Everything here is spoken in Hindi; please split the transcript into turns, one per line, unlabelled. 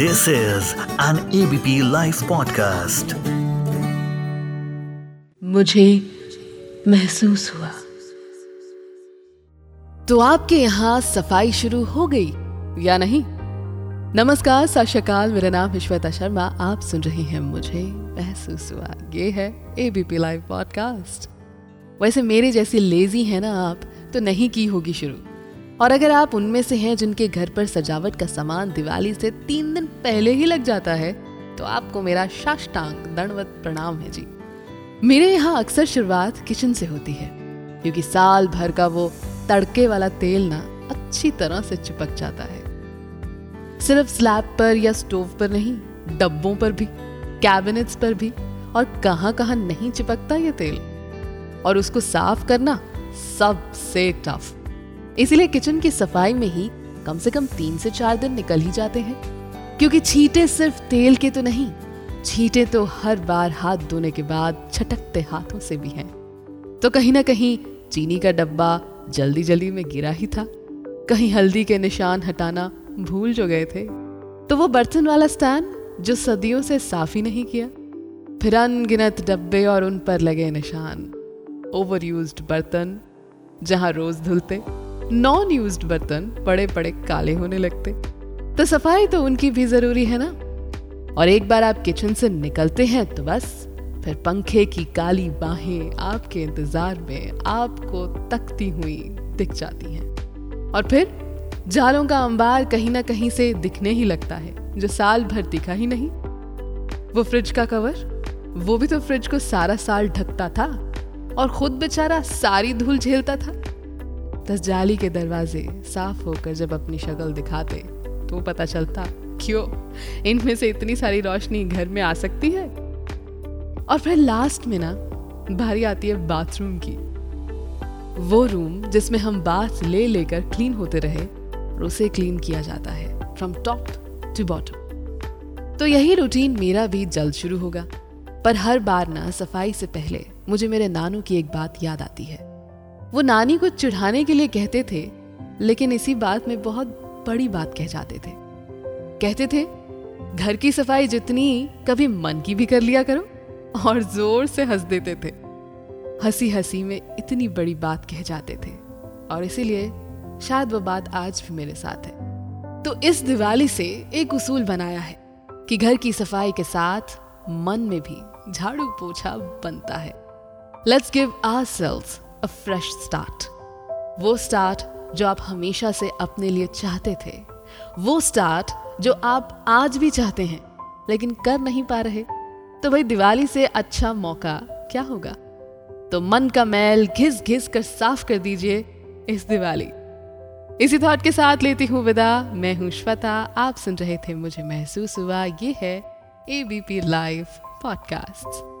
This is an ABP Life podcast.
मुझे महसूस हुआ। तो आपके यहाँ सफ़ाई शुरू हो गई या नहीं? नमस्कार साक्षाकाल मेरा नाम है श्वेता शर्मा। आप सुन रहे हैं मुझे महसूस हुआ। ये है एबीपी लाइव पॉडकास्ट वैसे मेरे जैसी लेजी है ना आप तो नहीं की होगी शुरू। और अगर आप उनमें से हैं जिनके घर पर सजावट का सामान दिवाली से तीन दिन पहले ही लग जाता है तो आपको मेरा साष्टांग दंडवत प्रणाम है जी। मेरे यहाँ अक्सर शुरुआत किचन से होती है, क्योंकि साल भर का वो तड़के वाला तेल ना अच्छी तरह से चिपक जाता है। सिर्फ़ स्लैब पर या स्टोव पर नहीं, डब्बों पर भी, कैबिनेट्स पर भी, और कहाँ कहाँ नहीं चिपकता ये तेल। और उसको साफ़ करना सबसे टफ इसीलिए किचन की सफ़ाई में ही कम से कम तीन से चार दिन निकल ही जाते हैं। क्योंकि छींटे सिर्फ़ तेल के तो नहीं, छींटे तो हर बार हाथ धोने के बाद छटकते हाथों से भी हैं। तो कहीं ना कहीं चीनी का डब्बा जल्दी जल्दी में गिरा ही था। कहीं हल्दी के निशान हटाना भूल जो गए थे। तो वो बर्तन वाला स्टैंड जो सदियों से साफ़ ही नहीं किया। फिर अनगिनत डब्बे और उन पर लगे निशान ओवर यूज्ड बर्तन, जहाँ रोज धुलते। नॉन यूज्ड बर्तन बड़े बड़े काले होने लगते। तो सफ़ाई तो उनकी भी ज़रूरी है ना? और एक बार आप किचन से निकलते हैं तो बस, फिर पंखे की काली बाहें आपके इंतज़ार में आपको तकती हुई दिख जाती हैं। और फिर जालों का अंबार कहीं ना कहीं से दिखने ही लगता है, जो साल भर दिखा ही नहीं। वो फ्रिज का कवर वो भी तो फ्रिज को सारा साल ढकता था और खुद बेचारा सारी धूल झेलता था। दस के दरवाजे साफ़ होकर जब अपनी शक्ल दिखाते तो पता चलता, क्यों? इनमें से इतनी सारी रोशनी घर में आ सकती है? और फिर लास्ट में ना, बारी आती है बाथरूम की। वो रूम जिसमें हम बाथ ले लेकर क्लीन होते रहे, और उसे क्लीन किया जाता है फ्रॉम टॉप टू बॉटम तो यही रूटीन मेरा भी जल्द शुरू होगा। पर हर बार ना, सफ़ाई से पहले मुझे मेरे नानू की एक बात याद आती है। वो नानी को चिढ़ाने के लिए कहते थे, लेकिन इसी बात में बहुत बड़ी बात कह जाते थे। कहते थे, घर की सफ़ाई जितनी, कभी मन की भी कर लिया करो। और ज़ोर से हंस देते थे। हँसी हँसी में इतनी बड़ी बात कह जाते थे। और इसीलिए शायद वो बात आज भी मेरे साथ है। तो इस दिवाली से एक उसूल बनाया है कि घर की सफ़ाई के साथ मन में भी झाड़ू पोछा बनता है। Let's give ourselves a fresh start वो स्टार्ट जो आप हमेशा से अपने लिए चाहते थे। वो स्टार्ट जो आप आज भी चाहते हैं, लेकिन कर नहीं पा रहे। तो भाई दिवाली से अच्छा मौका क्या होगा? तो मन का मैल घिस घिस कर साफ़ कर दीजिए इस दिवाली। इसी थॉट के साथ लेती हूँ विदा। मैं हूँ श्वेता। आप सुन रहे थे मुझे महसूस हुआ। ये है ABP live podcast